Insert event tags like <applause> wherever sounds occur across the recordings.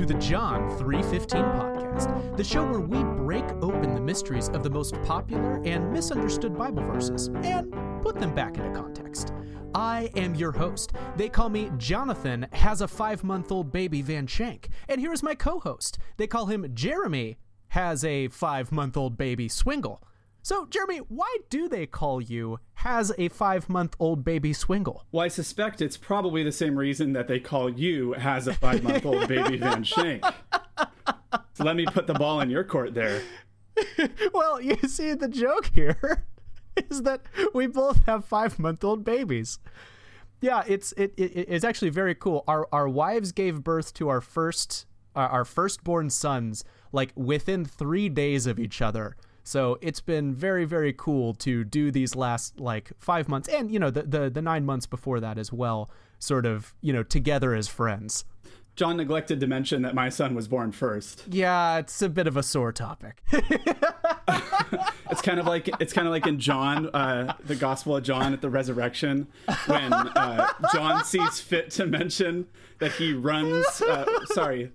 to the John 315 podcast, the show where we break open the mysteries of the most popular and misunderstood Bible verses and put them back into context. I am your host. They call me Jonathan has a 5-month-old baby Van Shank, and here is my co-host. They call him Jeremy has a 5-month-old baby Swingle. So, Jeremy, why do they call you has a five month old baby Swingle? Well, I suspect it's probably the same reason that they call you has a five month old baby <laughs> Van Shank. So let me put the ball in your court there. <laughs> well, you see, the joke here <laughs> is that we both have five month old babies. Yeah, it's it, it, it's actually very cool. Our our wives gave birth to our first uh, our firstborn sons like within three days of each other. So it's been very, very cool to do these last like five months and, you know, the, the, the nine months before that as well, sort of, you know, together as friends. John neglected to mention that my son was born first. Yeah, it's a bit of a sore topic. <laughs> it's kind of like it's kind of like in John, uh, the Gospel of John at the resurrection, when uh, John sees fit to mention that he runs. Uh, sorry,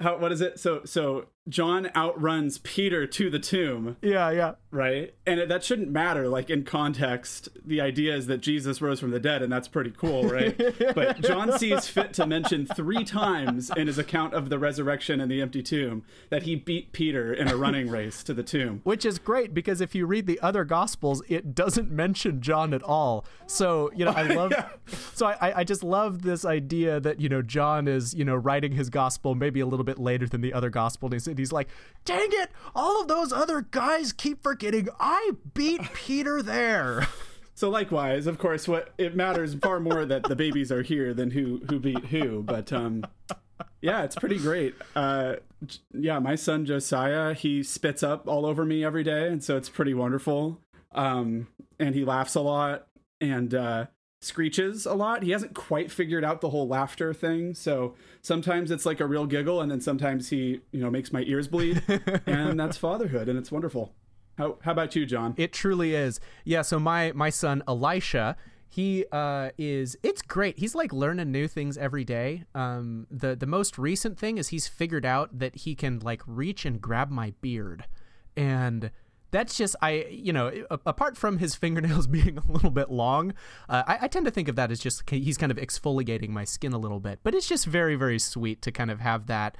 how what is it? So so John outruns Peter to the tomb. Yeah, yeah. Right? And it, that shouldn't matter. Like in context, the idea is that Jesus rose from the dead, and that's pretty cool, right? <laughs> but John sees fit to mention three times in his account of the resurrection and the empty tomb that he beat Peter in a running race to the tomb. <laughs> Which is great because if you read the other gospels, it doesn't mention John at all. So, you know, I <laughs> love yeah. so I, I just love this idea that, you know, John is, you know, writing his gospel maybe a little bit later than the other gospel. And and he's like, dang it, all of those other guys keep forgetting I beat <laughs> Peter there. So likewise, of course, what it matters far more that the babies are here than who who beat who. But um, yeah, it's pretty great. Uh, yeah, my son Josiah, he spits up all over me every day, and so it's pretty wonderful. Um, and he laughs a lot, and uh, screeches a lot. He hasn't quite figured out the whole laughter thing. So sometimes it's like a real giggle and then sometimes he, you know, makes my ears bleed. <laughs> and that's fatherhood and it's wonderful. How how about you, John? It truly is. Yeah, so my my son Elisha, he uh, is it's great. He's like learning new things every day. Um, the the most recent thing is he's figured out that he can like reach and grab my beard. And that's just I you know apart from his <laughs> fingernails <laughs> being a little bit long, uh, I, I, tend to think of that as just he's kind of exfoliating my skin a little bit. But it's just very very sweet to kind of have that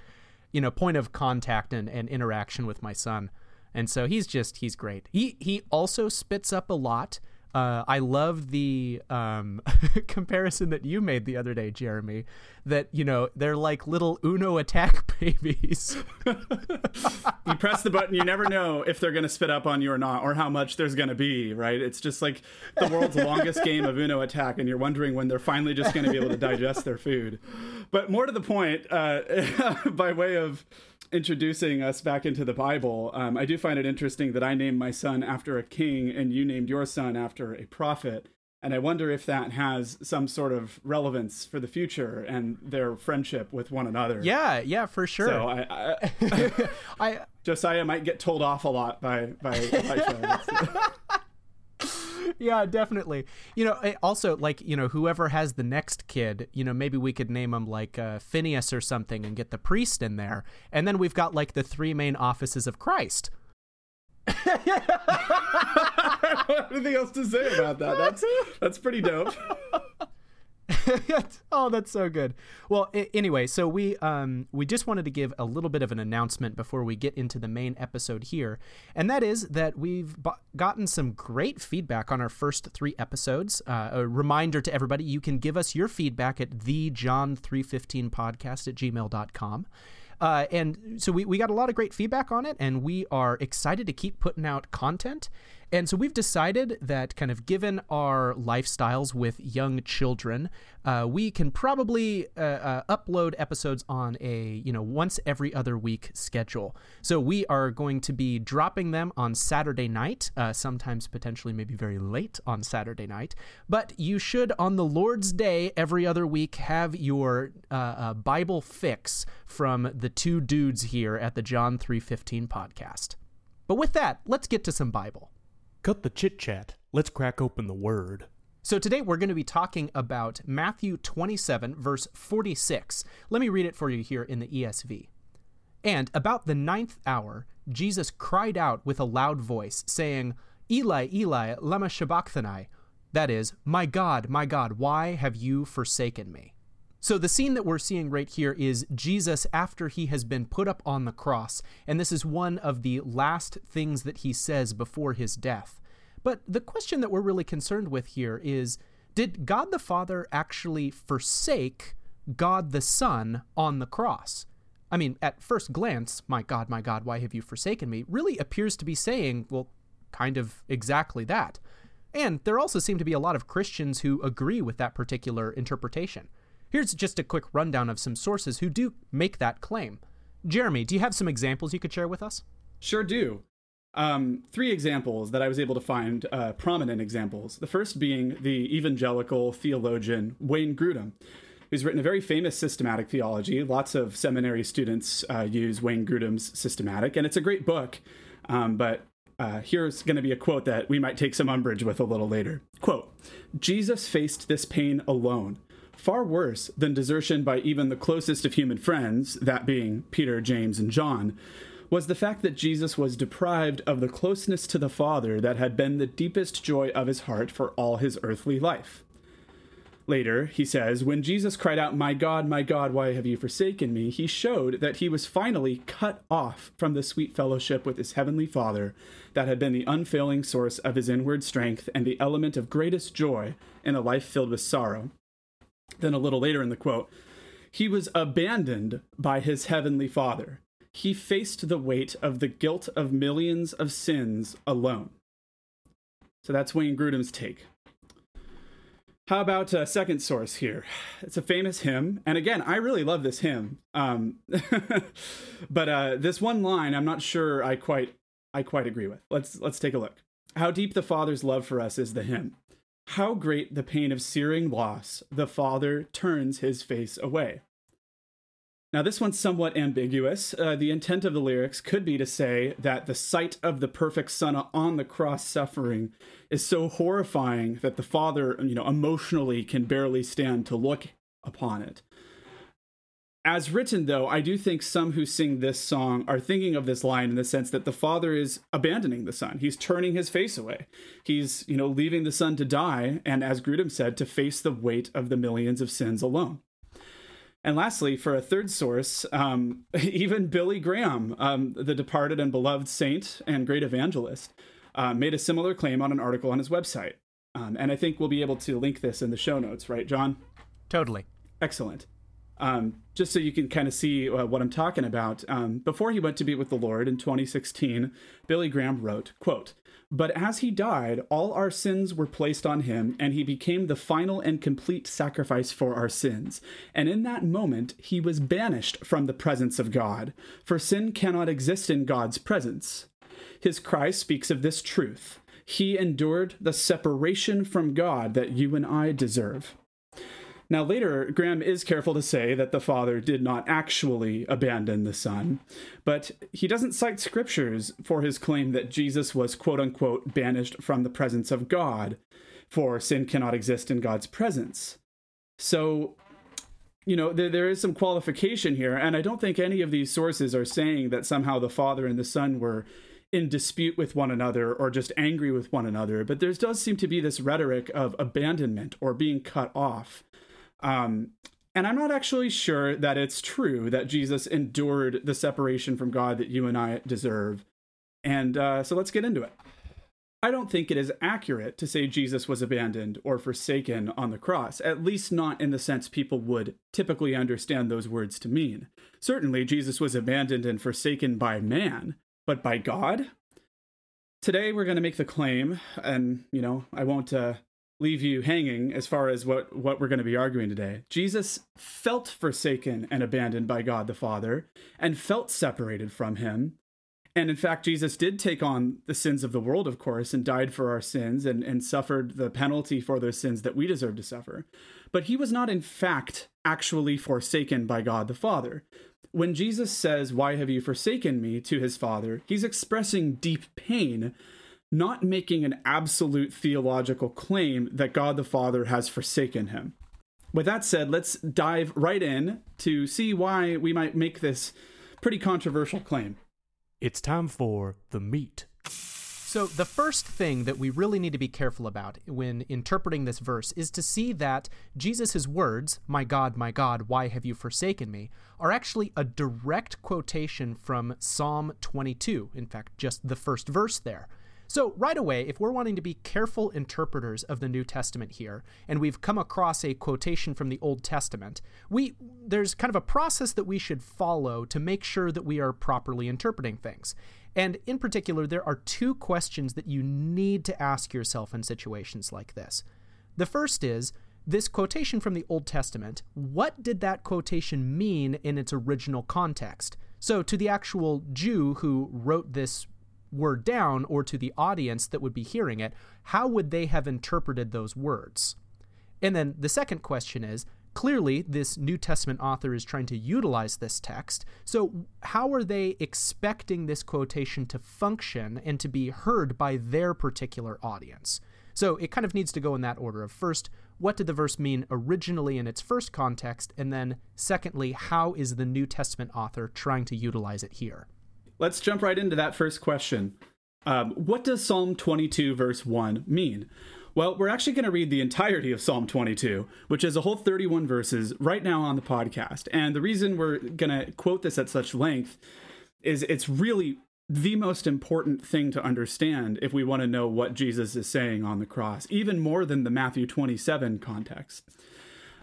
you know point of contact and, and interaction with my son, and so he's just he's great. He he also spits up a lot. Uh, I love the um, <laughs> comparison that you made the other day, Jeremy. That you know they're like little Uno attack <laughs> babies. you press the button, you never know if they're going to spit up on you or not, or how much there's going to be. Right? It's just like the world's longest game of Uno attack, and you're wondering when they're finally just going to be able to digest their food. But more to the point, uh, <laughs> by way of introducing us back into the Bible, um, I do find it interesting that I named my son after a king and you named your son after a prophet. And I wonder if that has some sort of relevance for the future and their friendship with one another. Yeah, yeah, for sure. So I, I, <laughs> I Josiah might get told off a lot by by <laughs> <laughs> yeah, definitely. You know, also like you know whoever has the next kid, you know, maybe we could name him like uh, Phineas or something, and get the priest in there, and then we've got like the three main offices of Christ. <laughs> Anything else to say about that? <laughs> That's that's pretty dope. <laughs> oh, that's so good. Well, I- anyway, so we um we just wanted to give a little bit of an announcement before we get into the main episode here, and that is that we've b- gotten some great feedback on our first three episodes. Uh, a reminder to everybody: you can give us your feedback at the John three fifteen podcast at gmail.com. Uh, and so we, we got a lot of great feedback on it, and we are excited to keep putting out content. And so we've decided that, kind of given our lifestyles with young children, uh, we can probably uh, uh, upload episodes on a you know once every other week schedule. So we are going to be dropping them on Saturday night, uh, sometimes potentially maybe very late on Saturday night. But you should on the Lord's Day every other week have your uh, uh, Bible fix from the two dudes here at the John three fifteen podcast. But with that, let's get to some Bible. Cut the chit chat. Let's crack open the word. So today we're going to be talking about Matthew 27, verse 46. Let me read it for you here in the ESV. And about the ninth hour, Jesus cried out with a loud voice, saying, Eli, Eli, lama sabachthani? That is, My God, my God, why have you forsaken me? So the scene that we're seeing right here is Jesus after he has been put up on the cross, and this is one of the last things that he says before his death. But the question that we're really concerned with here is did God the Father actually forsake God the Son on the cross? I mean, at first glance, my God, my God, why have you forsaken me? really appears to be saying, well, kind of exactly that. And there also seem to be a lot of Christians who agree with that particular interpretation. Here's just a quick rundown of some sources who do make that claim. Jeremy, do you have some examples you could share with us? Sure do. Um, three examples that I was able to find, uh, prominent examples. The first being the evangelical theologian Wayne Grudem, who's written a very famous systematic theology. Lots of seminary students uh, use Wayne Grudem's systematic, and it's a great book. Um, but uh, here's going to be a quote that we might take some umbrage with a little later. Quote Jesus faced this pain alone, far worse than desertion by even the closest of human friends, that being Peter, James, and John was the fact that Jesus was deprived of the closeness to the Father that had been the deepest joy of his heart for all his earthly life. Later, he says, When Jesus cried out, My God, my God, why have you forsaken me? he showed that he was finally cut off from the sweet fellowship with his heavenly Father that had been the unfailing source of his inward strength and the element of greatest joy in a life filled with sorrow. Then, a little later in the quote, he was abandoned by his heavenly Father he faced the weight of the guilt of millions of sins alone. So that's Wayne Grudem's take. How about a second source here? It's a famous hymn, and again, I really love this hymn. Um, <laughs> but uh, this one line, I'm not sure I quite, I quite agree with. Let's let's take a look. How deep the Father's love for us is the hymn. How great the pain of searing loss, the Father turns his face away. Now, this one's somewhat ambiguous. Uh, the intent of the lyrics could be to say that the sight of the perfect Son on the cross suffering is so horrifying that the Father, you know, emotionally can barely stand to look upon it. As written, though, I do think some who sing this song are thinking of this line in the sense that the Father is abandoning the Son. He's turning his face away. He's, you know, leaving the Son to die, and as Grudem said, to face the weight of the millions of sins alone. And lastly, for a third source, um, <laughs> even Billy Graham, um, the departed and beloved saint and great evangelist, uh, made a similar claim on an article on his website. Um, and I think we'll be able to link this in the show notes, right, John? Totally. Excellent. Um, just so you can kind of see uh, what I'm talking about. Um, before he went to be with the Lord in 2016, Billy Graham wrote, quote, but as he died, all our sins were placed on him, and he became the final and complete sacrifice for our sins. And in that moment, he was banished from the presence of God, for sin cannot exist in God's presence. His cry speaks of this truth. He endured the separation from God that you and I deserve. Now, later, Graham is careful to say that the Father did not actually abandon the Son, but he doesn't cite scriptures for his claim that Jesus was quote unquote banished from the presence of God, for sin cannot exist in God's presence. So, you know, there, there is some qualification here, and I don't think any of these sources are saying that somehow the Father and the Son were in dispute with one another or just angry with one another, but there does seem to be this rhetoric of abandonment or being cut off. Um, and I'm not actually sure that it's true that Jesus endured the separation from God that you and I deserve. And uh, so let's get into it. I don't think it is accurate to say Jesus was abandoned or forsaken on the cross, at least not in the sense people would typically understand those words to mean. Certainly, Jesus was abandoned and forsaken by man, but by God? Today, we're going to make the claim, and, you know, I won't uh, leave you hanging as far as what, what we're going to be arguing today. Jesus felt forsaken and abandoned by God the Father and felt separated from him. And in fact, Jesus did take on the sins of the world, of course, and died for our sins and, and suffered the penalty for those sins that we deserve to suffer. But he was not, in fact, actually forsaken by God the Father. When Jesus says, Why have you forsaken me to his Father, he's expressing deep pain not making an absolute theological claim that God the Father has forsaken him. With that said, let's dive right in to see why we might make this pretty controversial claim. It's time for the meat. So, the first thing that we really need to be careful about when interpreting this verse is to see that Jesus' words, My God, my God, why have you forsaken me, are actually a direct quotation from Psalm 22. In fact, just the first verse there. So, right away, if we're wanting to be careful interpreters of the New Testament here, and we've come across a quotation from the Old Testament, we there's kind of a process that we should follow to make sure that we are properly interpreting things. And in particular, there are two questions that you need to ask yourself in situations like this. The first is this quotation from the Old Testament, what did that quotation mean in its original context? So, to the actual Jew who wrote this word down, or to the audience that would be hearing it, how would they have interpreted those words? And then the second question is clearly this New Testament author is trying to utilize this text. So, how are they expecting this quotation to function and to be heard by their particular audience? So, it kind of needs to go in that order of first, what did the verse mean originally in its first context? And then, secondly, how is the New Testament author trying to utilize it here? Let's jump right into that first question. Um, what does Psalm 22, verse 1 mean? Well, we're actually going to read the entirety of Psalm 22, which is a whole 31 verses right now on the podcast. And the reason we're going to quote this at such length is it's really the most important thing to understand if we want to know what Jesus is saying on the cross, even more than the Matthew 27 context.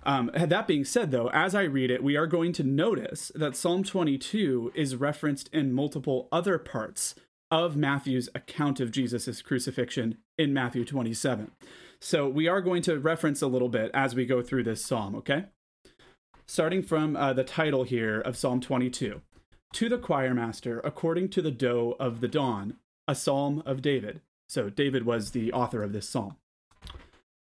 Um, that being said, though, as I read it, we are going to notice that Psalm 22 is referenced in multiple other parts of Matthew's account of Jesus' crucifixion in Matthew 27. So we are going to reference a little bit as we go through this psalm, okay? Starting from uh, the title here of Psalm 22 To the choir master, according to the doe of the dawn, a psalm of David. So David was the author of this psalm.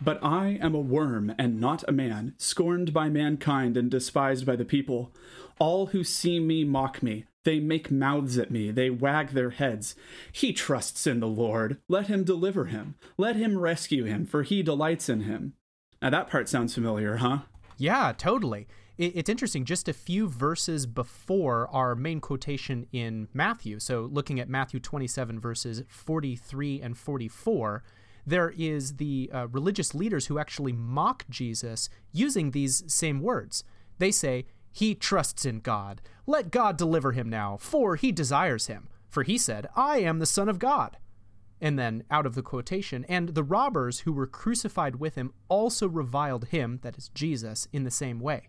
But I am a worm and not a man, scorned by mankind and despised by the people. All who see me mock me. They make mouths at me, they wag their heads. He trusts in the Lord. Let him deliver him. Let him rescue him, for he delights in him. Now that part sounds familiar, huh? Yeah, totally. It's interesting. Just a few verses before our main quotation in Matthew, so looking at Matthew 27, verses 43 and 44, there is the uh, religious leaders who actually mock Jesus using these same words. They say, he trusts in God. Let God deliver him now, for he desires him. For he said, I am the Son of God. And then, out of the quotation, and the robbers who were crucified with him also reviled him, that is Jesus, in the same way.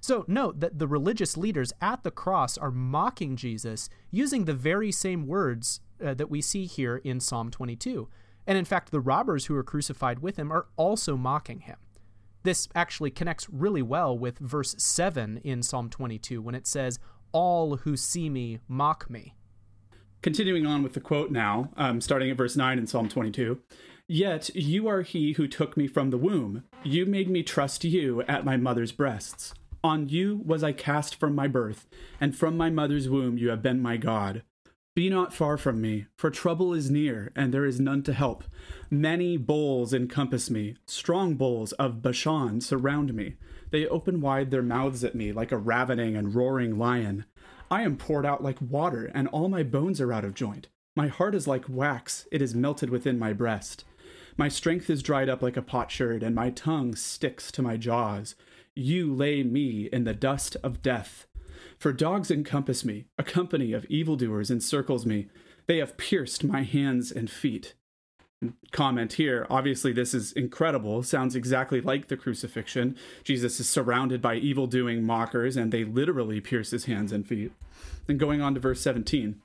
So note that the religious leaders at the cross are mocking Jesus using the very same words uh, that we see here in Psalm 22. And in fact, the robbers who are crucified with him are also mocking him. This actually connects really well with verse 7 in Psalm 22 when it says, All who see me mock me. Continuing on with the quote now, um, starting at verse 9 in Psalm 22 Yet you are he who took me from the womb. You made me trust you at my mother's breasts. On you was I cast from my birth, and from my mother's womb you have been my God. Be not far from me, for trouble is near, and there is none to help. Many bulls encompass me, strong bulls of Bashan surround me. They open wide their mouths at me like a ravening and roaring lion. I am poured out like water, and all my bones are out of joint. My heart is like wax, it is melted within my breast. My strength is dried up like a potsherd, and my tongue sticks to my jaws. You lay me in the dust of death. For dogs encompass me, a company of evildoers encircles me. They have pierced my hands and feet. Comment here obviously, this is incredible. Sounds exactly like the crucifixion. Jesus is surrounded by evil doing mockers, and they literally pierce his hands and feet. Then going on to verse 17.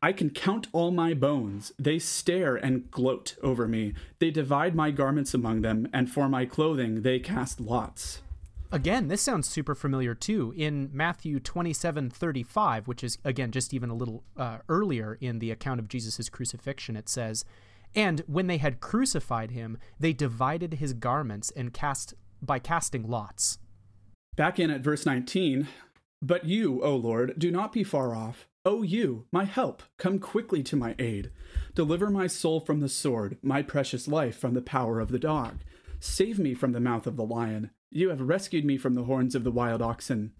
I can count all my bones. They stare and gloat over me. They divide my garments among them, and for my clothing they cast lots. Again, this sounds super familiar too. In Matthew 27 35, which is, again, just even a little uh, earlier in the account of Jesus' crucifixion, it says, And when they had crucified him, they divided his garments and cast by casting lots. Back in at verse 19, But you, O Lord, do not be far off. O you, my help, come quickly to my aid. Deliver my soul from the sword, my precious life from the power of the dog. Save me from the mouth of the lion. You have rescued me from the horns of the wild oxen.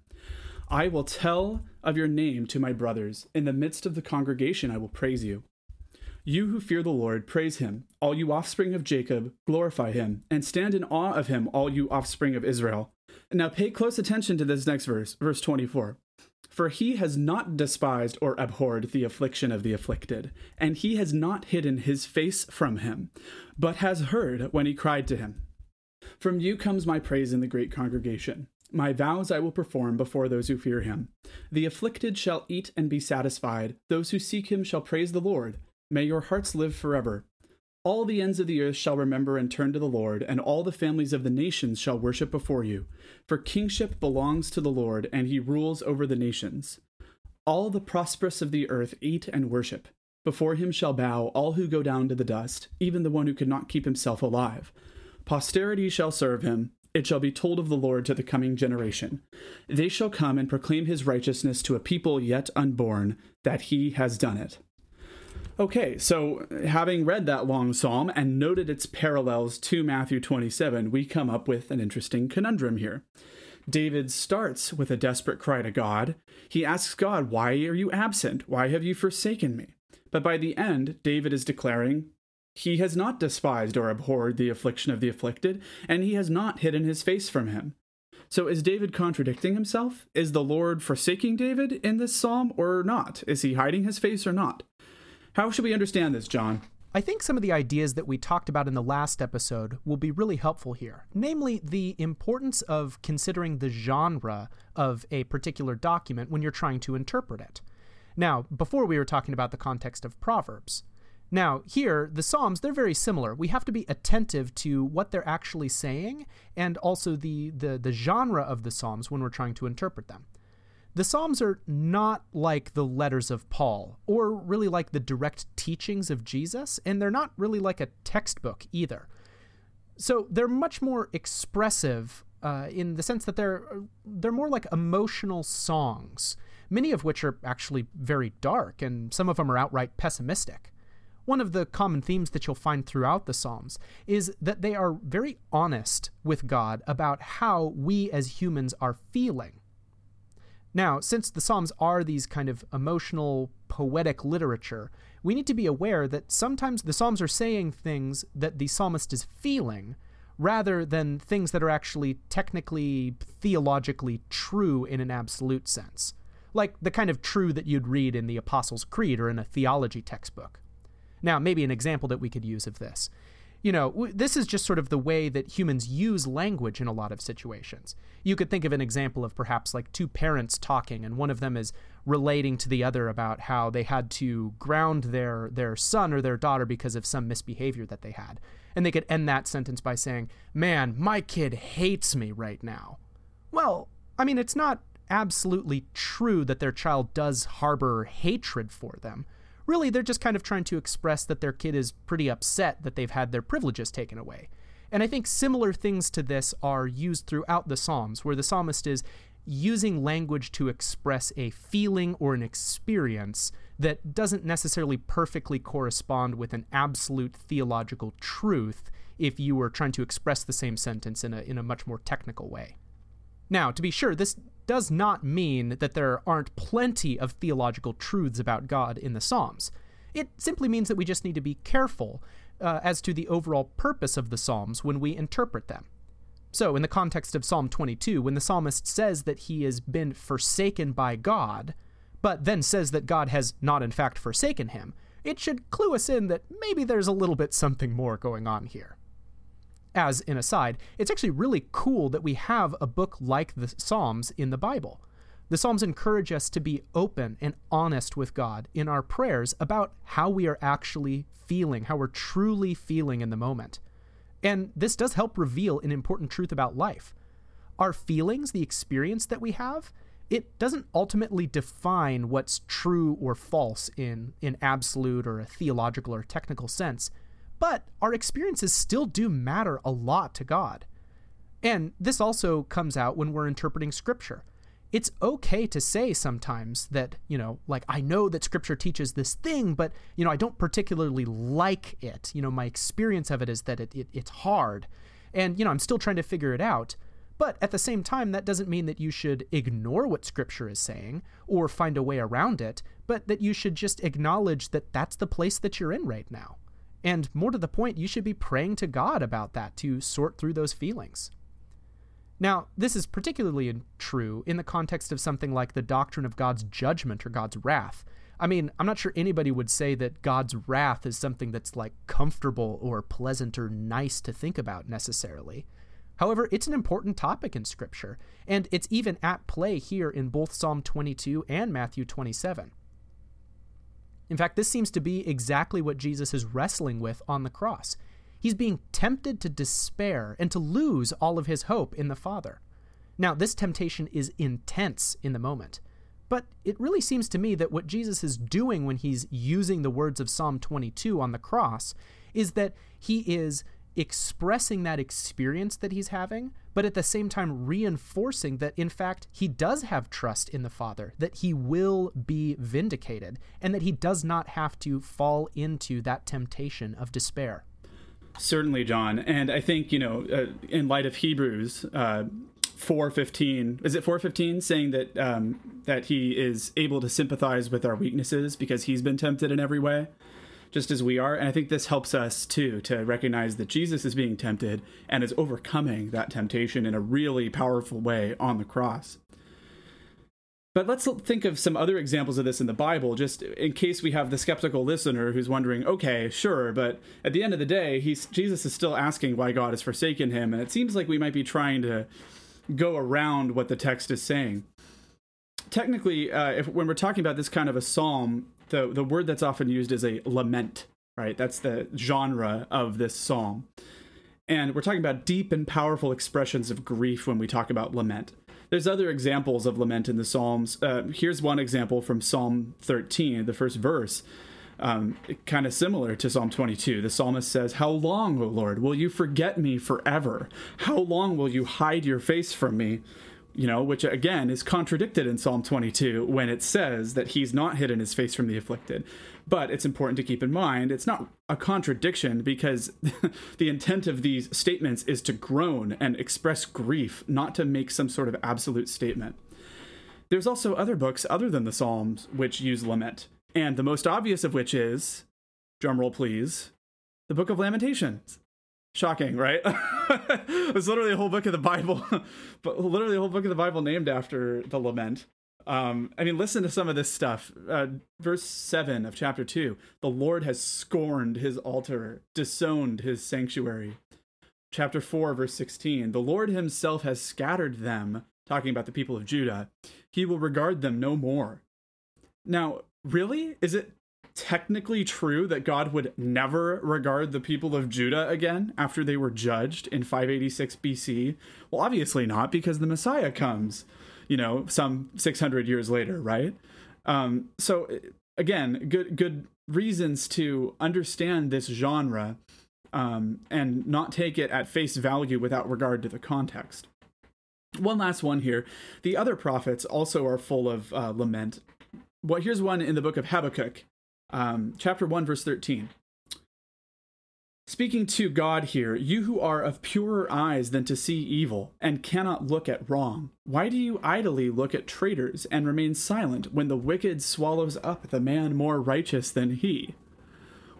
I will tell of your name to my brothers. In the midst of the congregation, I will praise you. You who fear the Lord, praise him. All you offspring of Jacob, glorify him, and stand in awe of him, all you offspring of Israel. Now pay close attention to this next verse, verse 24. For he has not despised or abhorred the affliction of the afflicted, and he has not hidden his face from him, but has heard when he cried to him. From you comes my praise in the great congregation. My vows I will perform before those who fear him. The afflicted shall eat and be satisfied. Those who seek him shall praise the Lord. May your hearts live forever. All the ends of the earth shall remember and turn to the Lord, and all the families of the nations shall worship before you. For kingship belongs to the Lord, and he rules over the nations. All the prosperous of the earth eat and worship. Before him shall bow all who go down to the dust, even the one who could not keep himself alive. Posterity shall serve him. It shall be told of the Lord to the coming generation. They shall come and proclaim his righteousness to a people yet unborn, that he has done it. Okay, so having read that long psalm and noted its parallels to Matthew 27, we come up with an interesting conundrum here. David starts with a desperate cry to God. He asks God, Why are you absent? Why have you forsaken me? But by the end, David is declaring, He has not despised or abhorred the affliction of the afflicted, and he has not hidden his face from him. So is David contradicting himself? Is the Lord forsaking David in this psalm or not? Is he hiding his face or not? How should we understand this, John? I think some of the ideas that we talked about in the last episode will be really helpful here, namely the importance of considering the genre of a particular document when you're trying to interpret it. Now, before we were talking about the context of Proverbs. Now, here, the Psalms, they're very similar. We have to be attentive to what they're actually saying and also the, the, the genre of the Psalms when we're trying to interpret them. The Psalms are not like the letters of Paul, or really like the direct teachings of Jesus, and they're not really like a textbook either. So they're much more expressive uh, in the sense that they're they're more like emotional songs, many of which are actually very dark, and some of them are outright pessimistic. One of the common themes that you'll find throughout the Psalms is that they are very honest with God about how we as humans are feeling now, since the Psalms are these kind of emotional, poetic literature, we need to be aware that sometimes the Psalms are saying things that the psalmist is feeling rather than things that are actually technically, theologically true in an absolute sense. Like the kind of true that you'd read in the Apostles' Creed or in a theology textbook. Now, maybe an example that we could use of this you know, this is just sort of the way that humans use language in a lot of situations. You could think of an example of perhaps like two parents talking, and one of them is relating to the other about how they had to ground their their son or their daughter because of some misbehavior that they had. And they could end that sentence by saying, "Man, my kid hates me right now." Well, I mean, it's not absolutely true that their child does harbor hatred for them really they're just kind of trying to express that their kid is pretty upset that they've had their privileges taken away. And I think similar things to this are used throughout the Psalms, where the psalmist is using language to express a feeling or an experience that doesn't necessarily perfectly correspond with an absolute theological truth if you were trying to express the same sentence in a, in a much more technical way. Now, to be sure, this does not mean that there aren't plenty of theological truths about God in the Psalms. It simply means that we just need to be careful uh, as to the overall purpose of the Psalms when we interpret them. So, in the context of Psalm 22, when the psalmist says that he has been forsaken by God, but then says that God has not in fact forsaken him, it should clue us in that maybe there's a little bit something more going on here as an aside, it's actually really cool that we have a book like the Psalms in the Bible. The Psalms encourage us to be open and honest with God in our prayers about how we are actually feeling, how we're truly feeling in the moment. And this does help reveal an important truth about life. Our feelings, the experience that we have, it doesn't ultimately define what's true or false in an absolute or a theological or technical sense, but our experiences still do matter a lot to God. And this also comes out when we're interpreting Scripture it's okay to say sometimes that, you know, like, I know that scripture teaches this thing, but, you know, I don't particularly like it. You know, my experience of it is that it, it, it's hard. And, you know, I'm still trying to figure it out. But at the same time, that doesn't mean that you should ignore what scripture is saying or find a way around it, but that you should just acknowledge that that's the place that you're in right now. And more to the point, you should be praying to God about that to sort through those feelings. Now, this is particularly true in the context of something like the doctrine of God's judgment or God's wrath. I mean, I'm not sure anybody would say that God's wrath is something that's like comfortable or pleasant or nice to think about necessarily. However, it's an important topic in Scripture, and it's even at play here in both Psalm 22 and Matthew 27. In fact, this seems to be exactly what Jesus is wrestling with on the cross. He's being tempted to despair and to lose all of his hope in the Father. Now, this temptation is intense in the moment, but it really seems to me that what Jesus is doing when he's using the words of Psalm 22 on the cross is that he is expressing that experience that he's having, but at the same time reinforcing that, in fact, he does have trust in the Father, that he will be vindicated, and that he does not have to fall into that temptation of despair. Certainly, John. And I think, you know, uh, in light of Hebrews, uh, 415 is it 415 saying that um, that he is able to sympathize with our weaknesses because he's been tempted in every way just as we are and i think this helps us too to recognize that jesus is being tempted and is overcoming that temptation in a really powerful way on the cross but let's think of some other examples of this in the Bible, just in case we have the skeptical listener who's wondering, okay, sure, but at the end of the day, he's, Jesus is still asking why God has forsaken him, and it seems like we might be trying to go around what the text is saying. Technically, uh, if, when we're talking about this kind of a psalm, the, the word that's often used is a lament, right? That's the genre of this psalm. And we're talking about deep and powerful expressions of grief when we talk about lament. There's other examples of lament in the Psalms. Uh, here's one example from Psalm 13, the first verse. Um, kind of similar to Psalm 22. The psalmist says, How long, O Lord, will you forget me forever? How long will you hide your face from me? You know, which again is contradicted in Psalm 22 when it says that he's not hidden his face from the afflicted. But it's important to keep in mind it's not a contradiction because <laughs> the intent of these statements is to groan and express grief, not to make some sort of absolute statement. There's also other books other than the Psalms which use lament, and the most obvious of which is, drumroll please, the Book of Lamentations. Shocking, right? <laughs> There's literally a whole book of the Bible, <laughs> but literally a whole book of the Bible named after the lament. Um, I mean, listen to some of this stuff. Uh, verse 7 of chapter 2 The Lord has scorned his altar, disowned his sanctuary. Chapter 4, verse 16 The Lord himself has scattered them, talking about the people of Judah. He will regard them no more. Now, really? Is it technically true that God would never regard the people of Judah again after they were judged in 586 BC? Well, obviously not, because the Messiah comes, you know, some 600 years later, right? Um, so again, good good reasons to understand this genre um, and not take it at face value without regard to the context. One last one here. The other prophets also are full of uh, lament. Well, here's one in the book of Habakkuk um, chapter 1, verse 13. Speaking to God here, you who are of purer eyes than to see evil and cannot look at wrong, why do you idly look at traitors and remain silent when the wicked swallows up the man more righteous than he?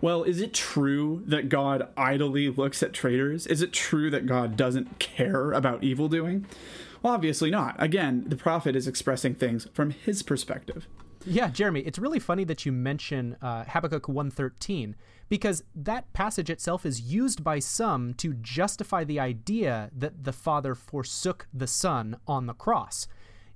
Well, is it true that God idly looks at traitors? Is it true that God doesn't care about evil doing? Well, obviously not. Again, the prophet is expressing things from his perspective. Yeah, Jeremy, it's really funny that you mention uh, Habakkuk 113 because that passage itself is used by some to justify the idea that the Father forsook the Son on the cross.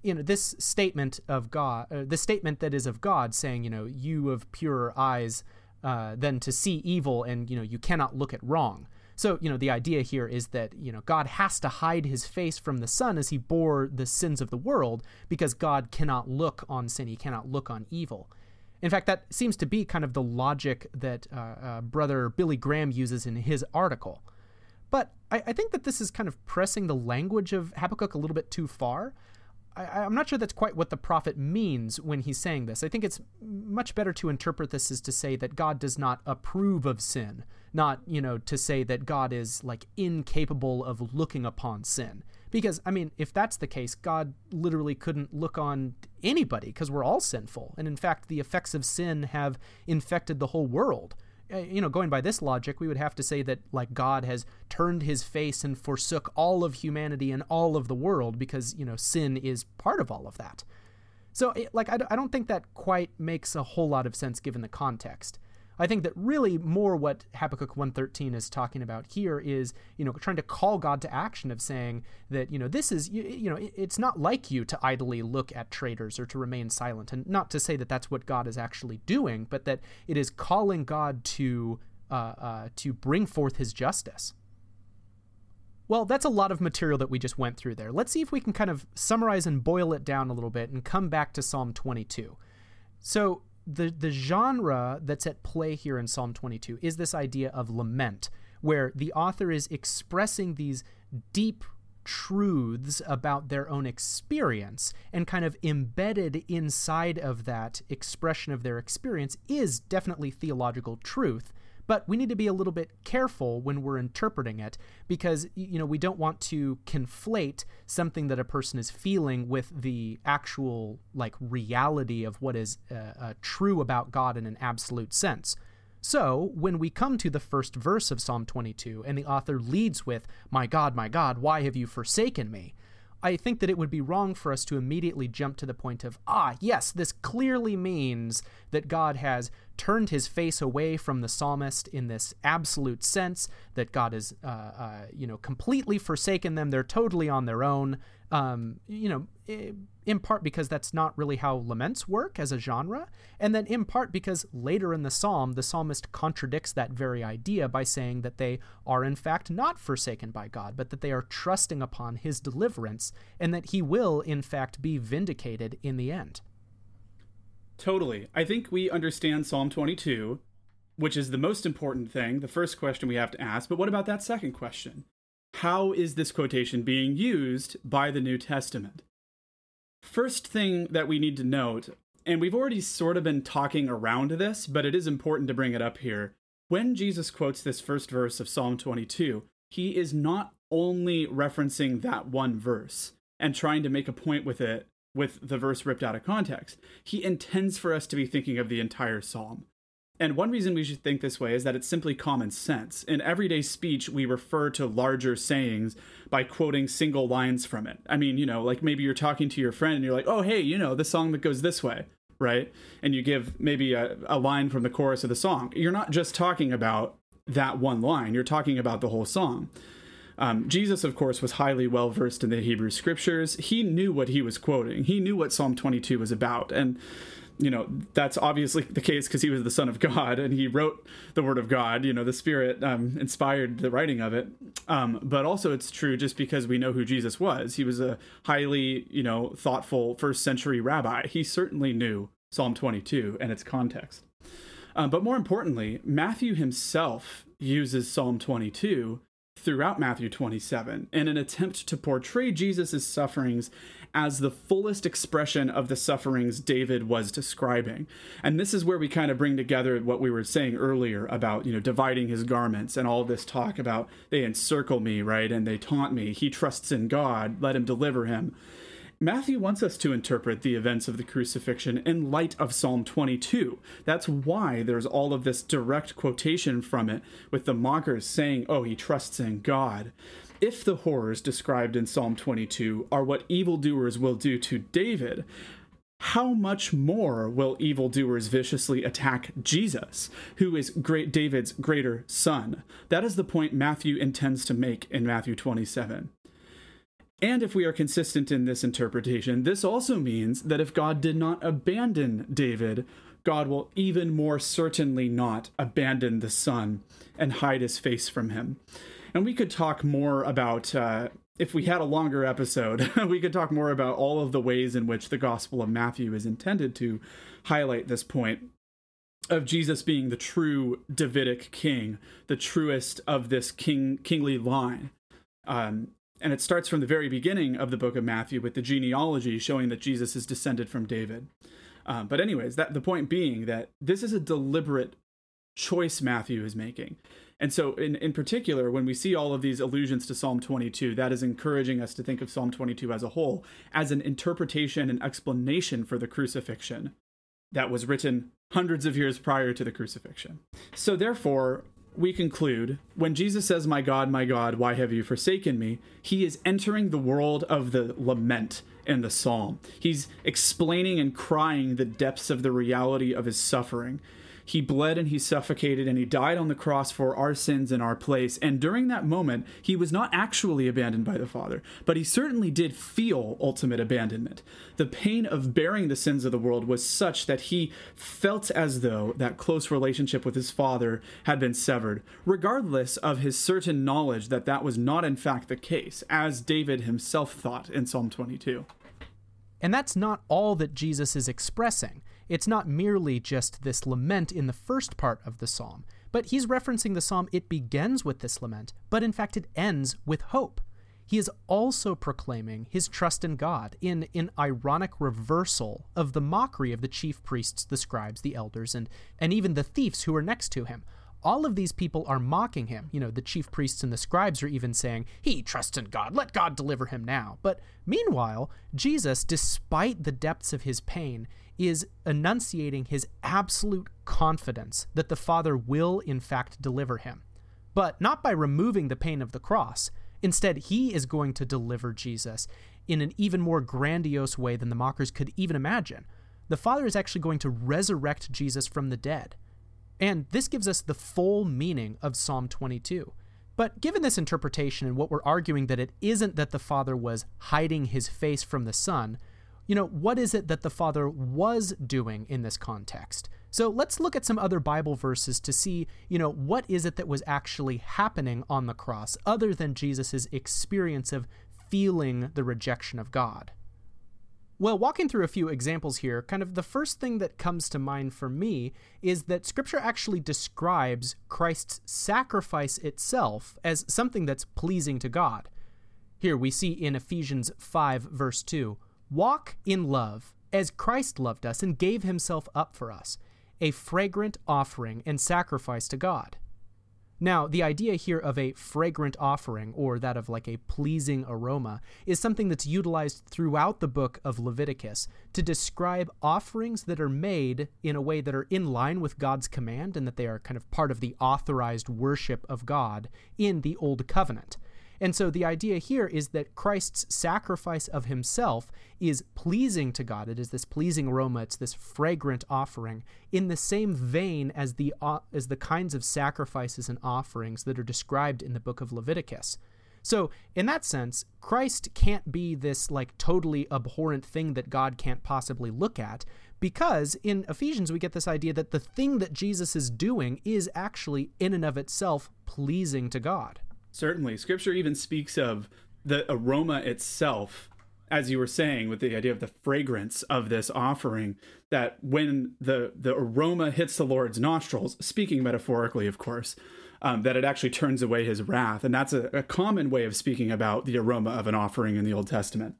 you know this statement of God, uh, the statement that is of God, saying, you know, you have purer eyes uh, than to see evil, and you know you cannot look at wrong. So, you know, the idea here is that, you know, God has to hide his face from the Son as he bore the sins of the world because God cannot look on sin, he cannot look on evil. In fact, that seems to be kind of the logic that uh, uh, Brother Billy Graham uses in his article. But I, I, think that this is kind of pressing the language of Habakkuk a little bit too far. I, am not sure that's quite what the prophet means when he's saying this. I think it's much better to interpret this as to say that God does not approve of sin, not, you know, to say that God is like incapable of looking upon sin. Because, I mean, if that's the case, God literally couldn't look on anybody because we're all sinful. And in fact, the effects of sin have infected the whole world. Uh, you know, going by this logic, we would have to say that like God has turned his face and forsook all of humanity and all of the world because you know sin is part of all of that. So, like, I, I don't think that quite makes a whole lot of sense given the context. I think that really more what Habakkuk 113 is talking about here is, you know, trying to call God to action of saying that, you know, this is, you, you know, it's not like you to idly look at traitors or to remain silent. And not to say that that's what God is actually doing, but that it is calling God to, uh, uh, to bring forth his justice. Well, that's a lot of material that we just went through there. Let's see if we can kind of summarize and boil it down a little bit and come back to Psalm 22. So, the the genre that's at play here in Psalm 22 is this idea of lament, where the author is expressing these deep truths about their own experience and kind of embedded inside of that expression of their experience is definitely theological truth but we need to be a little bit careful when we're interpreting it because you know we don't want to conflate something that a person is feeling with the actual like reality of what is uh, uh, true about God in an absolute sense. So, when we come to the first verse of Psalm 22 and the author leads with, My God, my God, why have you forsaken me? I think that it would be wrong for us to immediately jump to the point of, ah, yes, this clearly means that God has turned his face away from the psalmist in this absolute sense, that God has, uh, uh, you know, completely forsaken them. They're totally on their own. Um, you know, in part because that's not really how laments work as a genre, and then in part because later in the psalm, the psalmist contradicts that very idea by saying that they are in fact not forsaken by God, but that they are trusting upon his deliverance, and that he will in fact be vindicated in the end. Totally. I think we understand Psalm 22, which is the most important thing, the first question we have to ask, but what about that second question? how is this quotation being used by the New Testament? First thing that we need to note, and we've already sort of been talking around this, but it is important to bring it up here. When Jesus quotes this first verse of Psalm 22, he is not only referencing that one verse and trying to make a point with it with the verse ripped out of context. He intends for us to be thinking of the entire psalm. And one reason we should think this way is that it's simply common sense. In everyday speech, we refer to larger sayings by quoting single lines from it. I mean, you know, like maybe you're talking to your friend and you're like, oh, hey, you know, the song that goes this way, right? And you give maybe a, a line from the chorus of the song. You're not just talking about that one line, you're talking about the whole song. Um, Jesus, of course, was highly well versed in the Hebrew scriptures. He knew what he was quoting. He knew what Psalm 22 was about. And you know that's obviously the case because he was the son of god and he wrote the word of god you know the spirit um, inspired the writing of it um, but also it's true just because we know who jesus was he was a highly you know thoughtful first century rabbi he certainly knew psalm 22 and its context um, but more importantly matthew himself uses psalm 22 throughout Matthew 27 in an attempt to portray Jesus' sufferings as the fullest expression of the sufferings David was describing. And this is where we kind of bring together what we were saying earlier about, you know, dividing his garments and all this talk about they encircle me, right? And they taunt me. He trusts in God, let him deliver him. Matthew wants us to interpret the events of the crucifixion in light of Psalm 22. That's why there's all of this direct quotation from it, with the mockers saying, Oh, he trusts in God. If the horrors described in Psalm 22 are what evildoers will do to David, how much more will evildoers viciously attack Jesus, who is great David's greater son? That is the point Matthew intends to make in Matthew 27. And if we are consistent in this interpretation, this also means that if God did not abandon David, God will even more certainly not abandon the son and hide his face from him. And we could talk more about, uh, if we had a longer episode, <laughs> we could talk more about all of the ways in which the Gospel of Matthew is intended to highlight this point of Jesus being the true Davidic king, the truest of this king kingly line. Um, and it starts from the very beginning of the book of Matthew with the genealogy showing that Jesus is descended from David. Um, but anyways, that the point being that this is a deliberate choice Matthew is making. And so in, in particular, when we see all of these allusions to Psalm 22, that is encouraging us to think of Psalm 22 as a whole, as an interpretation and explanation for the crucifixion that was written hundreds of years prior to the crucifixion. So therefore, we conclude when Jesus says, My God, my God, why have you forsaken me? He is entering the world of the lament in the psalm. He's explaining and crying the depths of the reality of his suffering. He bled and he suffocated and he died on the cross for our sins in our place. And during that moment, he was not actually abandoned by the Father, but he certainly did feel ultimate abandonment. The pain of bearing the sins of the world was such that he felt as though that close relationship with his Father had been severed, regardless of his certain knowledge that that was not in fact the case, as David himself thought in Psalm 22. And that's not all that Jesus is expressing. It's not merely just this lament in the first part of the psalm, but he's referencing the psalm. It begins with this lament, but in fact, it ends with hope. He is also proclaiming his trust in God in an ironic reversal of the mockery of the chief priests, the scribes, the elders, and, and even the thieves who are next to him. All of these people are mocking him. You know, the chief priests and the scribes are even saying, He trusts in God, let God deliver him now. But meanwhile, Jesus, despite the depths of his pain, is enunciating his absolute confidence that the Father will, in fact, deliver him. But not by removing the pain of the cross. Instead, he is going to deliver Jesus in an even more grandiose way than the mockers could even imagine. The Father is actually going to resurrect Jesus from the dead. And this gives us the full meaning of Psalm 22. But given this interpretation and what we're arguing that it isn't that the Father was hiding his face from the Son, you know, what is it that the Father was doing in this context? So let's look at some other Bible verses to see, you know, what is it that was actually happening on the cross other than Jesus' experience of feeling the rejection of God. Well, walking through a few examples here, kind of the first thing that comes to mind for me is that Scripture actually describes Christ's sacrifice itself as something that's pleasing to God. Here we see in Ephesians 5, verse 2 Walk in love, as Christ loved us and gave himself up for us, a fragrant offering and sacrifice to God. Now, the idea here of a fragrant offering, or that of like a pleasing aroma, is something that's utilized throughout the book of Leviticus to describe offerings that are made in a way that are in line with God's command and that they are kind of part of the authorized worship of God in the Old Covenant. And so the idea here is that Christ's sacrifice of himself is pleasing to God. It is this pleasing aroma, it's this fragrant offering in the same vein as the uh, as the kinds of sacrifices and offerings that are described in the book of Leviticus. So, in that sense, Christ can't be this like totally abhorrent thing that God can't possibly look at because in Ephesians we get this idea that the thing that Jesus is doing is actually in and of itself pleasing to God. Certainly. Scripture even speaks of the aroma itself, as you were saying, with the idea of the fragrance of this offering, that when the, the aroma hits the Lord's nostrils, speaking metaphorically, of course, um, that it actually turns away his wrath. And that's a, a common way of speaking about the aroma of an offering in the Old Testament.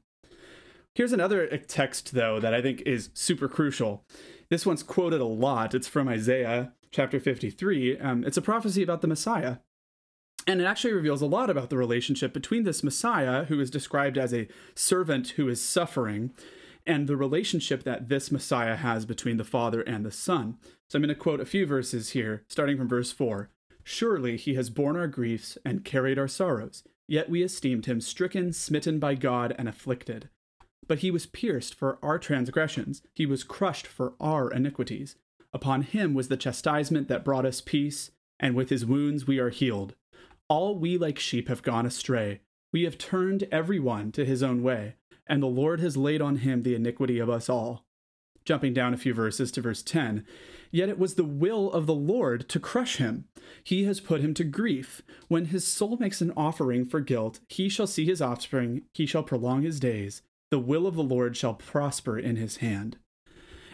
Here's another text, though, that I think is super crucial. This one's quoted a lot. It's from Isaiah chapter 53. Um, it's a prophecy about the Messiah. And it actually reveals a lot about the relationship between this Messiah, who is described as a servant who is suffering, and the relationship that this Messiah has between the Father and the Son. So I'm going to quote a few verses here, starting from verse 4. Surely he has borne our griefs and carried our sorrows, yet we esteemed him stricken, smitten by God, and afflicted. But he was pierced for our transgressions, he was crushed for our iniquities. Upon him was the chastisement that brought us peace, and with his wounds we are healed. All we like sheep have gone astray. We have turned every one to his own way, and the Lord has laid on him the iniquity of us all. Jumping down a few verses to verse 10 Yet it was the will of the Lord to crush him. He has put him to grief. When his soul makes an offering for guilt, he shall see his offspring, he shall prolong his days. The will of the Lord shall prosper in his hand.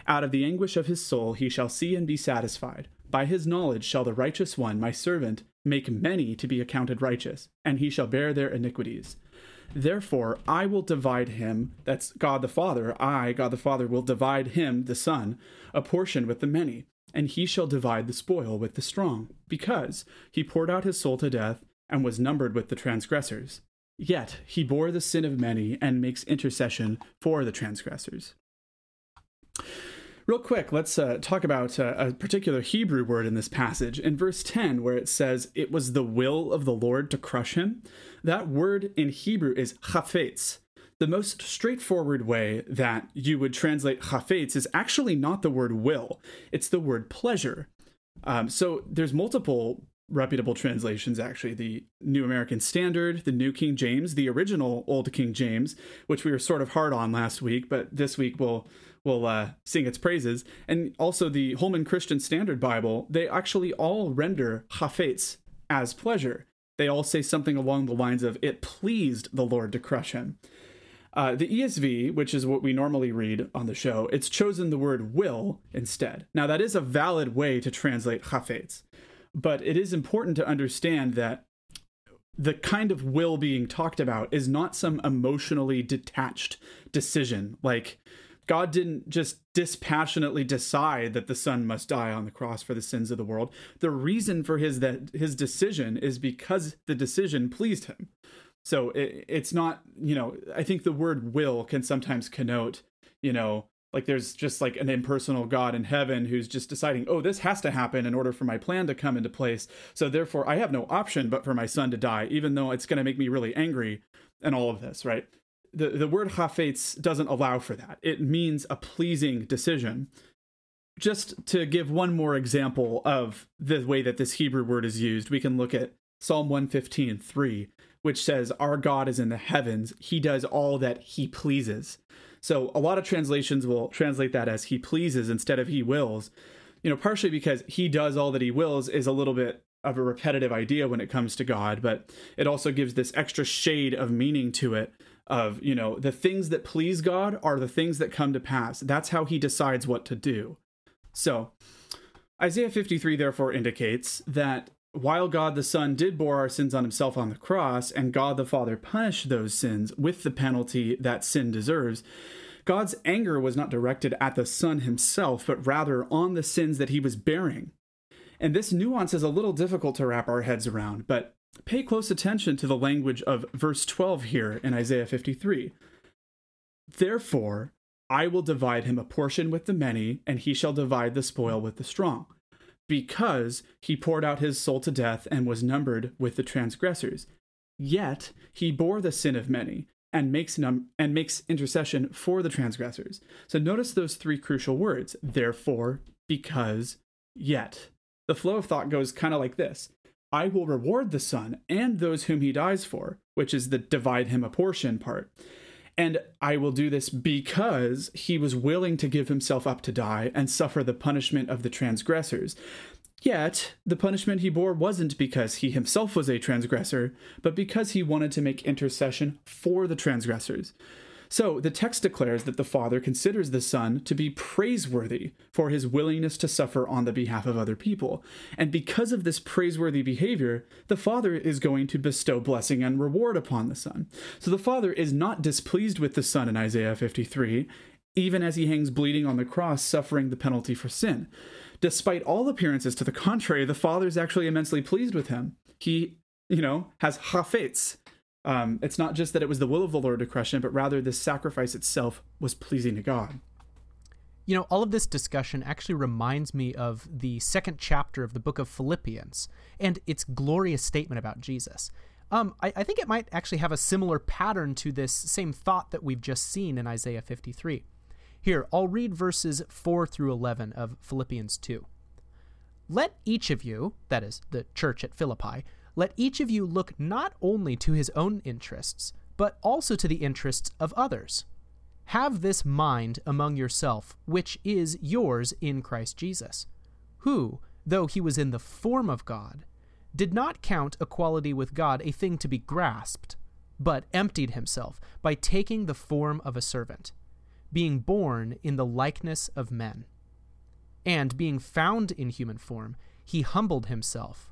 Out of the anguish of his soul he shall see and be satisfied. By his knowledge shall the righteous one, my servant, make many to be accounted righteous, and he shall bear their iniquities. Therefore, I will divide him, that's God the Father, I, God the Father, will divide him, the Son, a portion with the many, and he shall divide the spoil with the strong, because he poured out his soul to death and was numbered with the transgressors. Yet he bore the sin of many and makes intercession for the transgressors. Real quick, let's uh, talk about uh, a particular Hebrew word in this passage. In verse 10, where it says, It was the will of the Lord to crush him, that word in Hebrew is chafetz. The most straightforward way that you would translate chafetz is actually not the word will, it's the word pleasure. Um, so there's multiple reputable translations actually the new american standard the new king james the original old king james which we were sort of hard on last week but this week we'll we'll uh, sing its praises and also the holman christian standard bible they actually all render chafetz as pleasure they all say something along the lines of it pleased the lord to crush him uh, the ESV, which is what we normally read on the show, it's chosen the word will instead. Now, that is a valid way to translate chafetz. But it is important to understand that the kind of will being talked about is not some emotionally detached decision. Like, God didn't just dispassionately decide that the son must die on the cross for the sins of the world. The reason for his that his decision is because the decision pleased him. So it, it's not, you know, I think the word will can sometimes connote, you know, like there's just like an impersonal god in heaven who's just deciding oh this has to happen in order for my plan to come into place so therefore i have no option but for my son to die even though it's going to make me really angry and all of this right the, the word chafetz doesn't allow for that. It means a pleasing decision. Just to give one more example of the way that this hebrew word is used we can look at psalm 115 3 which says our god is in the heavens. He does all that he pleases. So a lot of translations will translate that as he pleases instead of he wills. You know, partially because he does all that he wills is a little bit of a repetitive idea when it comes to God, but it also gives this extra shade of meaning to it of, you know, the things that please God are the things that come to pass. That's how he decides what to do. So, Isaiah 53 therefore indicates that while God the Son did bore our sins on himself on the cross, and God the Father punished those sins with the penalty that sin deserves, God's anger was not directed at the Son himself, but rather on the sins that he was bearing. And this nuance is a little difficult to wrap our heads around, but pay close attention to the language of verse 12 here in Isaiah 53. Therefore, I will divide him a portion with the many, and he shall divide the spoil with the strong because he poured out his soul to death and was numbered with the transgressors. Yet he bore the sin of many and makes num- and makes intercession for the transgressors. So notice those three crucial words: therefore, because, yet. The flow of thought goes kind of like this: I will reward the son and those whom he dies for, which is the divide him a portion part. And I will do this because he was willing to give himself up to die and suffer the punishment of the transgressors. Yet, the punishment he bore wasn't because he himself was a transgressor, but because he wanted to make intercession for the transgressors. So the text declares that the Father considers the Son to be praiseworthy for his willingness to suffer on the behalf of other people. And because of this praiseworthy behavior, the Father is going to bestow blessing and reward upon the Son. So the Father is not displeased with the Son in Isaiah 53, even as he hangs bleeding on the cross, suffering the penalty for sin. Despite all appearances to the contrary, the Father is actually immensely pleased with him. He, you know, has chafetz, um, it's not just that it was the will of the Lord to crush him, but rather the sacrifice itself was pleasing to God. You know, all of this discussion actually reminds me of the second chapter of the book of Philippians and its glorious statement about Jesus. Um, I, I think it might actually have a similar pattern to this same thought that we've just seen in Isaiah 53. Here, I'll read verses 4 through 11 of Philippians 2. Let each of you, that is, the church at Philippi, let each of you look not only to his own interests, but also to the interests of others. Have this mind among yourself, which is yours in Christ Jesus, who, though he was in the form of God, did not count equality with God a thing to be grasped, but emptied himself by taking the form of a servant, being born in the likeness of men. And being found in human form, he humbled himself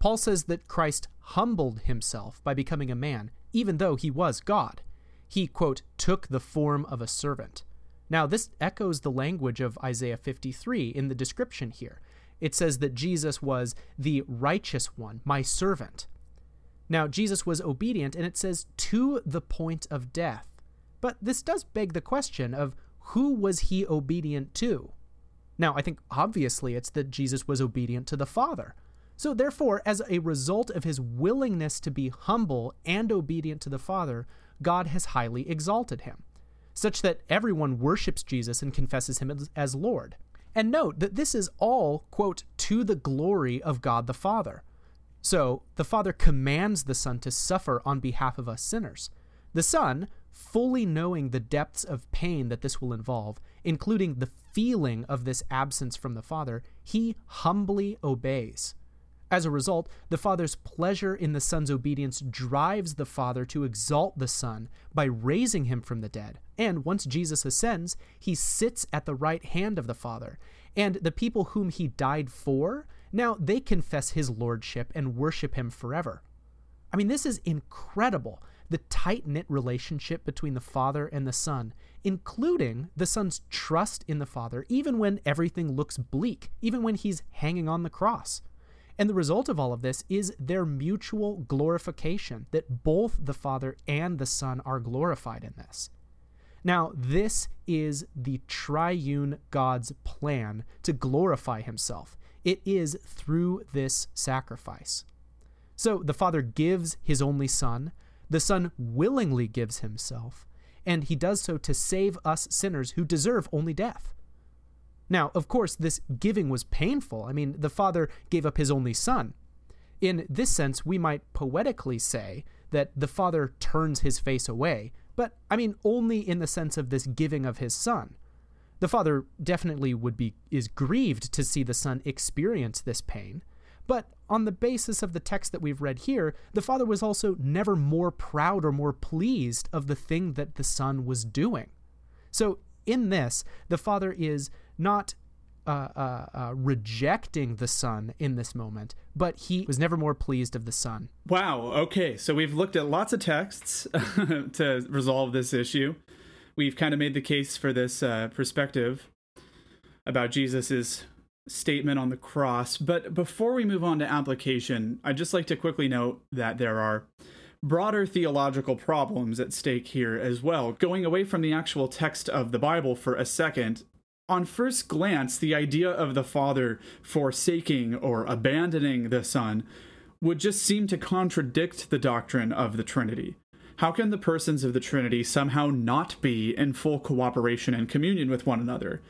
Paul says that Christ humbled himself by becoming a man, even though he was God. He, quote, took the form of a servant. Now, this echoes the language of Isaiah 53 in the description here. It says that Jesus was the righteous one, my servant. Now, Jesus was obedient, and it says to the point of death. But this does beg the question of who was he obedient to? Now, I think obviously it's that Jesus was obedient to the Father. So, therefore, as a result of his willingness to be humble and obedient to the Father, God has highly exalted him, such that everyone worships Jesus and confesses him as, Lord. And note that this is all, quote, to the glory of God the Father. So, the Father commands the Son to suffer on behalf of us sinners. The Son, fully knowing the depths of pain that this will involve, including the feeling of this absence from the Father, he humbly obeys. As a result, the Father's pleasure in the Son's obedience drives the Father to exalt the Son by raising him from the dead. And once Jesus ascends, he sits at the right hand of the Father. And the people whom he died for, now they confess his lordship and worship him forever. I mean, this is incredible the tight knit relationship between the Father and the Son, including the Son's trust in the Father, even when everything looks bleak, even when he's hanging on the cross. And the result of all of this is their mutual glorification, that both the Father and the Son are glorified in this. Now, this is the triune God's plan to glorify himself. It is through this sacrifice. So the Father gives his only Son, the Son willingly gives himself, and he does so to save us sinners who deserve only death. Now, of course, this giving was painful. I mean, the Father gave up his only Son. In this sense, we might poetically say that the Father turns his face away, but I mean only in the sense of this giving of his Son. The Father definitely would be is grieved to see the Son experience this pain, but on the basis of the text that we've read here, the Father was also never more proud or more pleased of the thing that the Son was doing. So in this, the Father is not uh, uh, uh, rejecting the Son in this moment, but he was never more pleased of the Son. Wow. Okay. So we've looked at lots of texts <laughs> to resolve this issue. We've kind of made the case for this uh, perspective about Jesus's statement on the cross. But before we move on to application, I'd just like to quickly note that there are broader theological problems at stake here as well. Going away from the actual text of the Bible for a second, on first glance, the idea of the Father forsaking or abandoning the Son would just seem to contradict the doctrine of the Trinity. How can the persons of the Trinity somehow not be in full cooperation and communion with one another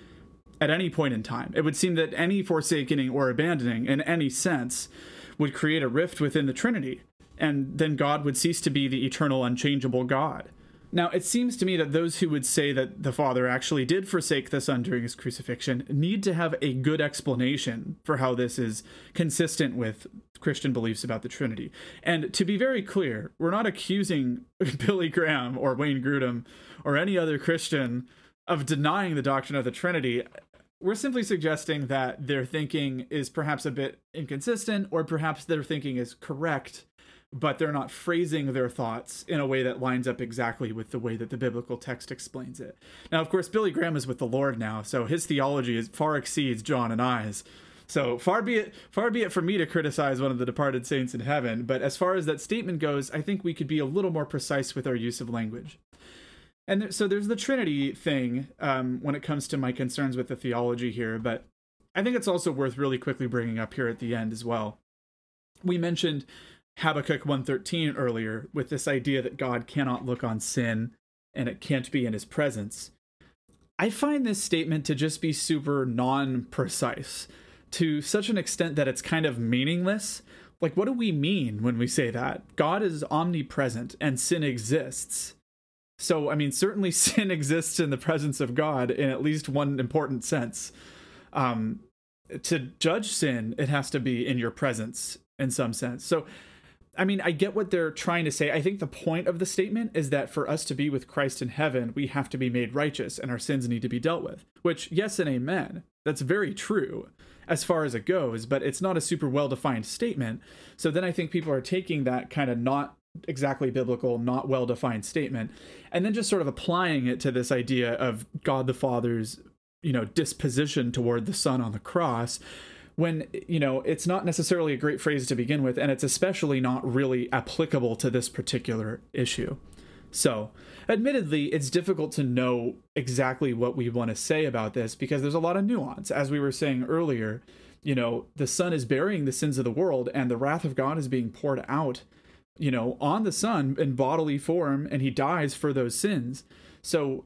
at any point in time? It would seem that any forsaking or abandoning, in any sense, would create a rift within the Trinity, and then God would cease to be the eternal, unchangeable God. Now, it seems to me that those who would say that the Father actually did forsake the Son during his crucifixion need to have a good explanation for how this is consistent with Christian beliefs about the Trinity. And to be very clear, we're not accusing <laughs> Billy Graham or Wayne Grudem or any other Christian of denying the doctrine of the Trinity. We're simply suggesting that their thinking is perhaps a bit inconsistent, or perhaps their thinking is correct but they're not phrasing their thoughts in a way that lines up exactly with the way that the biblical text explains it. Now, of course, Billy Graham is with the Lord now, so his theology is, far exceeds John and I's. So far be it far be it for me to criticize one of the departed saints in heaven, but as far as that statement goes, I think we could be a little more precise with our use of language. And there, so there's the Trinity thing um, when it comes to my concerns with the theology here, but I think it's also worth really quickly bringing up here at the end as well. We mentioned Habakkuk 113 earlier with this idea that God cannot look on sin and it can't be in his presence. I find this statement to just be super non precise to such an extent that it's kind of meaningless. Like, what do we mean when we say that? God is omnipresent and sin exists. So, I mean, certainly <laughs> sin exists in the presence of God in at least one important sense. Um, to judge sin, it has to be in your presence in some sense. So, I mean, I get what they're trying to say. I think the point of the statement is that for us to be with Christ in heaven, we have to be made righteous and our sins need to be dealt with. Which, yes and amen. That's very true as far as it goes, but it's not a super well defined statement. So then I think people are taking that kind of not exactly biblical, not well defined statement, and then just sort of applying it to this idea of God the Father's, you know, disposition toward the Son on the cross when you know it's not necessarily a great phrase to begin with and it's especially not really applicable to this particular issue. So admittedly it's difficult to know exactly what we want to say about this because there's a lot of nuance. As we were saying earlier you know the son is burying the sins of the world and the wrath of god is being poured out you know on the son in bodily form and he dies for those sins. So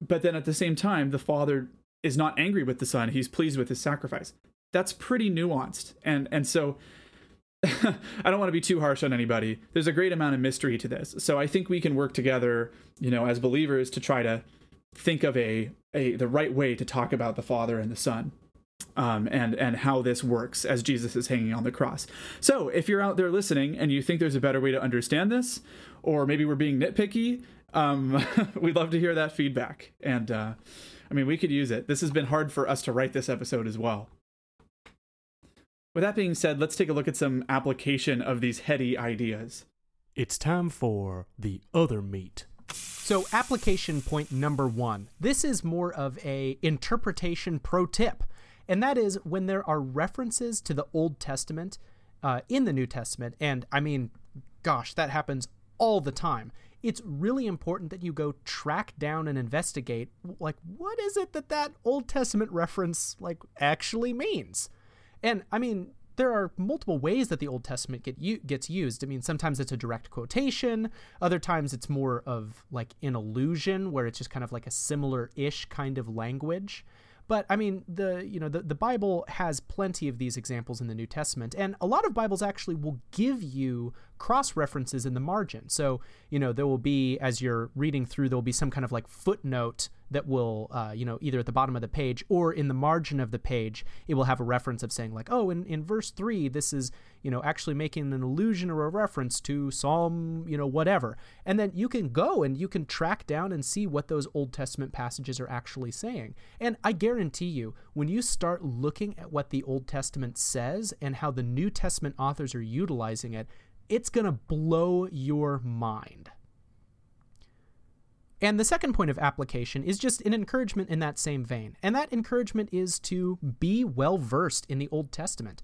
but then at the same time the father is not angry with the son he's pleased with his sacrifice that's pretty nuanced and and so <laughs> I don't want to be too harsh on anybody. There's a great amount of mystery to this. So I think we can work together, you know, as believers to try to think of a, a the right way to talk about the Father and the Son. Um, and and how this works as Jesus is hanging on the cross. So if you're out there listening and you think there's a better way to understand this, or maybe we're being nitpicky, um, <laughs> we'd love to hear that feedback. And uh, I mean, we could use it. This has been hard for us to write this episode as well. With that being said, let's take a look at some application of these heady ideas. It's time for the other meat. So, application point number one. This is more of a interpretation pro tip, and that is when there are references to the Old Testament uh, in the New Testament, and I mean, gosh, that happens all the time. It's really important that you go track down and investigate, like, what is it that that Old Testament reference like actually means? And I mean, there are multiple ways that the Old Testament get u- gets used. I mean, sometimes it's a direct quotation, other times it's more of like an allusion where it's just kind of like a similar-ish kind of language. But I mean, the you know the, the Bible has plenty of these examples in the New Testament, and a lot of Bibles actually will give you cross references in the margin. So you know there will be as you're reading through, there will be some kind of like footnote that will uh, you know either at the bottom of the page or in the margin of the page it will have a reference of saying like oh in, in verse 3 this is you know actually making an allusion or a reference to psalm you know whatever. And then you can go and you can track down and see what those old testament passages are actually saying. And i guarantee you when you start looking at what the old testament says and how the new testament authors are utilizing it it's going to blow your mind and the second point of application is just an encouragement in that same vein. And that encouragement is to be well versed in the Old Testament.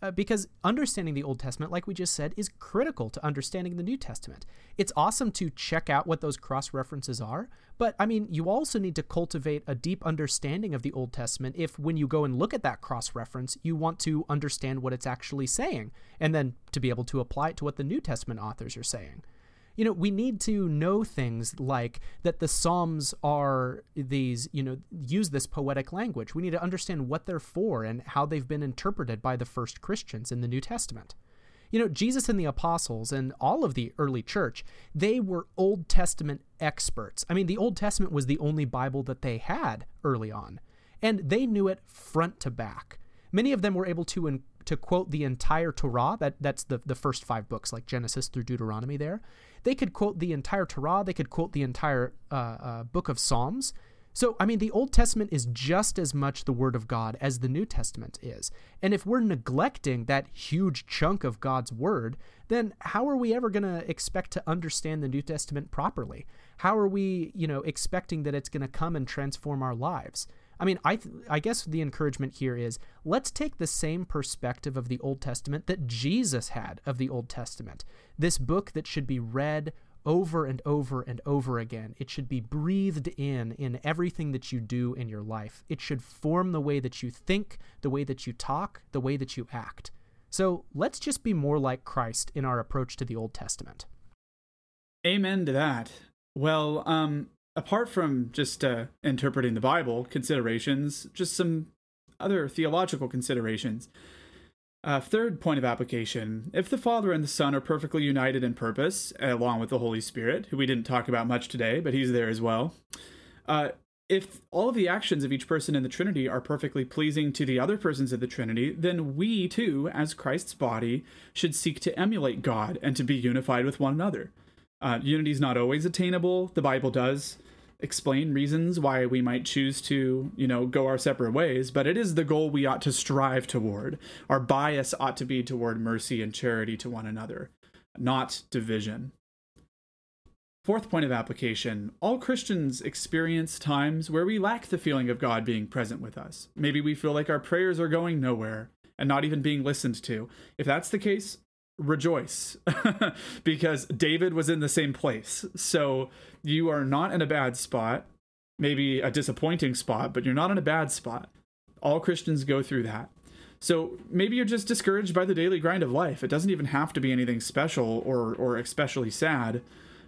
Uh, because understanding the Old Testament, like we just said, is critical to understanding the New Testament. It's awesome to check out what those cross references are, but I mean, you also need to cultivate a deep understanding of the Old Testament if, when you go and look at that cross reference, you want to understand what it's actually saying, and then to be able to apply it to what the New Testament authors are saying you know, we need to know things like that the Psalms are these, you know, use this poetic language. We need to understand what they're for and how they've been interpreted by the first Christians in the New Testament. You know, Jesus and the apostles and all of the early church, they were Old Testament experts. I mean, the Old Testament was the only Bible that they had early on, and they knew it front to back. Many of them were able to to quote the entire Torah. That that's the the first five books, like Genesis through Deuteronomy. There, they could quote the entire Torah. They could quote the entire uh, uh, book of Psalms. So, I mean, the Old Testament is just as much the Word of God as the New Testament is. And if we're neglecting that huge chunk of God's Word, then how are we ever going to expect to understand the New Testament properly? How are we, you know, expecting that it's going to come and transform our lives? I mean, I th- I guess the encouragement here is let's take the same perspective of the Old Testament that Jesus had of the Old Testament. This book that should be read over and over and over again. It should be breathed in in everything that you do in your life. It should form the way that you think, the way that you talk, the way that you act. So let's just be more like Christ in our approach to the Old Testament. Amen to that. Well, um, apart from just uh, interpreting the Bible considerations, just some other theological considerations. Uh, third point of application if the Father and the Son are perfectly united in purpose, along with the Holy Spirit, who we didn't talk about much today, but he's there as well. Uh, if all of the actions of each person in the Trinity are perfectly pleasing to the other persons of the Trinity, then we too, as Christ's body, should seek to emulate God and to be unified with one another. Uh, unity is not always attainable. The Bible does explain reasons why we might choose to, you know, go our separate ways, but it is the goal we ought to strive toward. Our bias ought to be toward mercy and charity to one another, not division. Fourth point of application all Christians experience times where we lack the feeling of God being present with us. Maybe we feel like our prayers are going nowhere and not even being listened to. If that's the case, rejoice <laughs> because David was in the same place. So you are not in a bad spot, maybe a disappointing spot, but you're not in a bad spot. All Christians go through that. So maybe you're just discouraged by the daily grind of life. It doesn't even have to be anything special or or especially sad.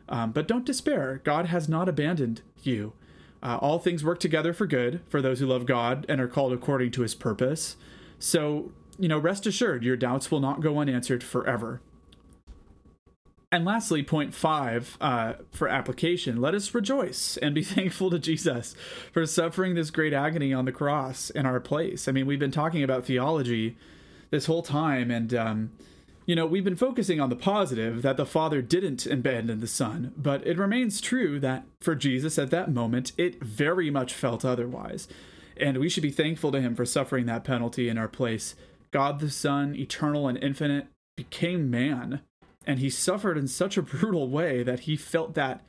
Um, but don't despair. God has not abandoned you. Uh, all things work together for good for those who love God and are called according to His purpose. So you know, rest assured, your doubts will not go unanswered forever. And lastly, point five uh, for application let us rejoice and be <laughs> thankful to Jesus for suffering this great agony on the cross in our place. I mean, we've been talking about theology this whole time, and, um, you know, we've been focusing on the positive that the Father didn't abandon the Son, but it remains true that for Jesus at that moment, it very much felt otherwise. And we should be thankful to Him for suffering that penalty in our place God the Son, eternal and infinite, became man, and he suffered in such a brutal way that he felt that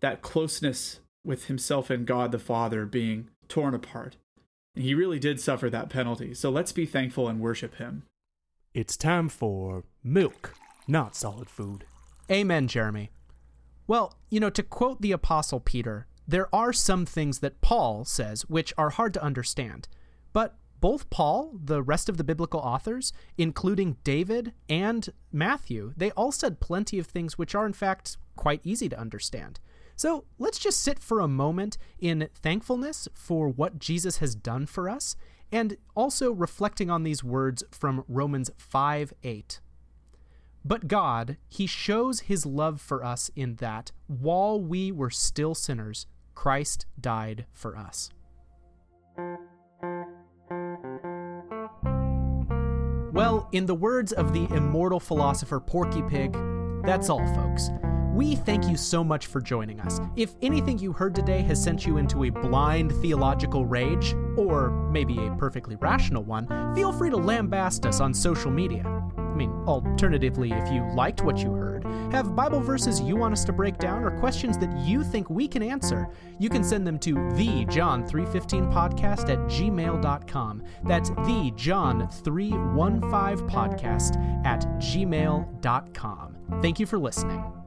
that closeness with himself and God the Father being torn apart. And he really did suffer that penalty. So let's be thankful and worship him. It's time for milk, not solid food. Amen, Jeremy. Well, you know, to quote the Apostle Peter, there are some things that Paul says which are hard to understand. But both Paul, the rest of the biblical authors, including David and Matthew, they all said plenty of things which are, in fact, quite easy to understand. So let's just sit for a moment in thankfulness for what Jesus has done for us, and also reflecting on these words from Romans 5 8. But God, He shows His love for us in that, while we were still sinners, Christ died for us. Well, in the words of the immortal philosopher Porky Pig, that's all, folks. We thank you so much for joining us. If anything you heard today has sent you into a blind theological rage, or maybe a perfectly rational one, feel free to lambaste us on social media. I mean, alternatively, if you liked what you heard, have Bible verses you want us to break down or questions that you think we can answer, you can send them to the John315podcast at gmail.com. That's the John315podcast at gmail.com. Thank you for listening.